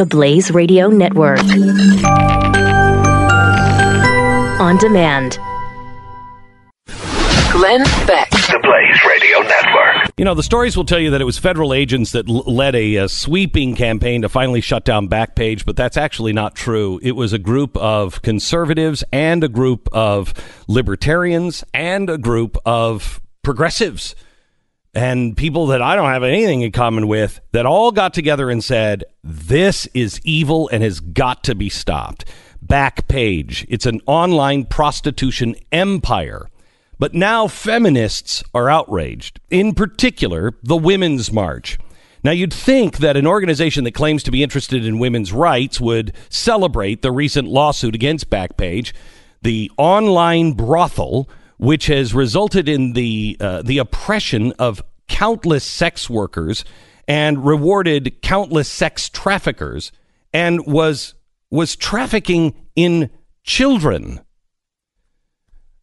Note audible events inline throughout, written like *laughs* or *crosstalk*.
The Blaze Radio Network. On demand. Glenn Beck. The Blaze Radio Network. You know, the stories will tell you that it was federal agents that l- led a, a sweeping campaign to finally shut down Backpage, but that's actually not true. It was a group of conservatives and a group of libertarians and a group of progressives and people that I don't have anything in common with that all got together and said, This is evil and has got to be stopped. Backpage. It's an online prostitution empire. But now feminists are outraged, in particular, the Women's March. Now, you'd think that an organization that claims to be interested in women's rights would celebrate the recent lawsuit against Backpage, the online brothel, which has resulted in the, uh, the oppression of countless sex workers and rewarded countless sex traffickers and was, was trafficking in children.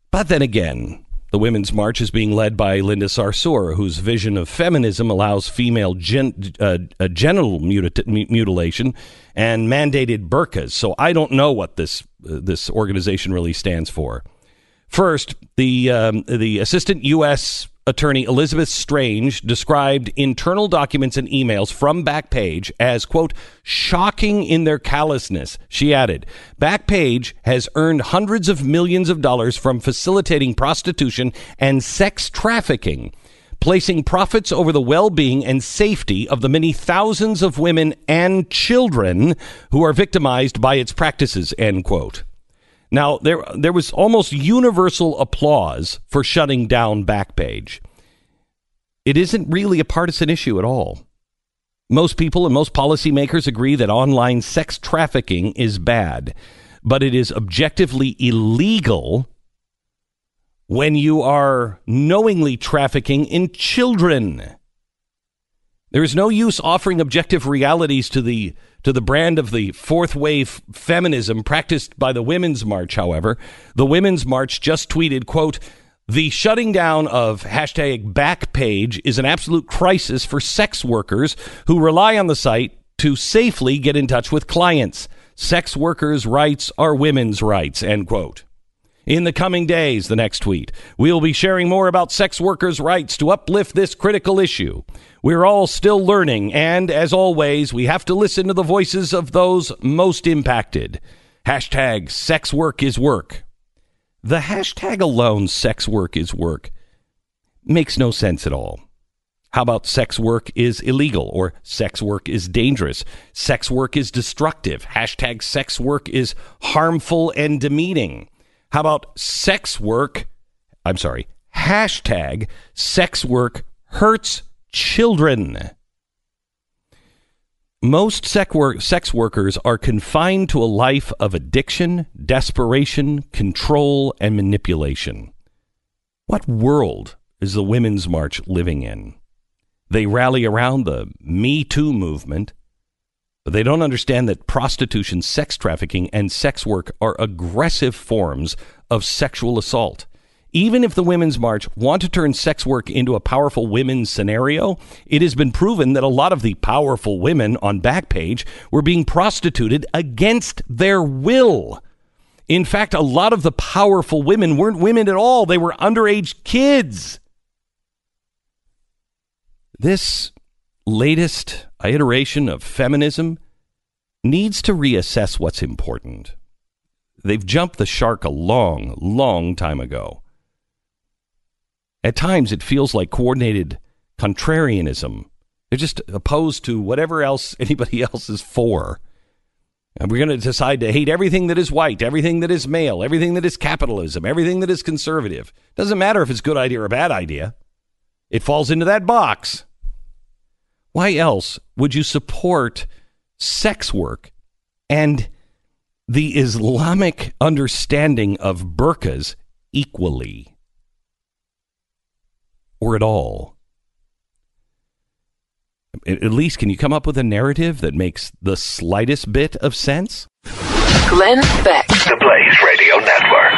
But then again, the Women's March is being led by Linda Sarsour, whose vision of feminism allows female gen- uh, uh, genital muti- mutilation and mandated burqas. So I don't know what this uh, this organization really stands for. First, the um, the assistant U.S. attorney Elizabeth Strange described internal documents and emails from Backpage as quote shocking in their callousness. She added, Backpage has earned hundreds of millions of dollars from facilitating prostitution and sex trafficking. Placing profits over the well being and safety of the many thousands of women and children who are victimized by its practices. End quote. Now, there, there was almost universal applause for shutting down Backpage. It isn't really a partisan issue at all. Most people and most policymakers agree that online sex trafficking is bad, but it is objectively illegal when you are knowingly trafficking in children. There is no use offering objective realities to the to the brand of the fourth wave feminism practiced by the Women's March, however. The Women's March just tweeted, quote, the shutting down of hashtag Backpage is an absolute crisis for sex workers who rely on the site to safely get in touch with clients. Sex workers' rights are women's rights, end quote. In the coming days, the next tweet, we'll be sharing more about sex workers' rights to uplift this critical issue. We're all still learning, and as always, we have to listen to the voices of those most impacted. Hashtag sex work is work. The hashtag alone, sex work is work, makes no sense at all. How about sex work is illegal or sex work is dangerous? Sex work is destructive. Hashtag sex work is harmful and demeaning. How about sex work? I'm sorry. Hashtag sex work hurts children. Most sex, work, sex workers are confined to a life of addiction, desperation, control, and manipulation. What world is the Women's March living in? They rally around the Me Too movement, but they don't understand that prostitution, sex trafficking, and sex work are aggressive forms of sexual assault. Even if the Women's March want to turn sex work into a powerful women's scenario, it has been proven that a lot of the powerful women on Backpage were being prostituted against their will. In fact, a lot of the powerful women weren't women at all, they were underage kids. This latest iteration of feminism needs to reassess what's important. They've jumped the shark a long, long time ago. At times, it feels like coordinated contrarianism. They're just opposed to whatever else *laughs* anybody else is for. And we're going to decide to hate everything that is white, everything that is male, everything that is capitalism, everything that is conservative. Doesn't matter if it's a good idea or a bad idea. It falls into that box. Why else would you support sex work and the Islamic understanding of burqas equally? Or at all? At least, can you come up with a narrative that makes the slightest bit of sense? Glenn Beck. The Blaze Radio Network.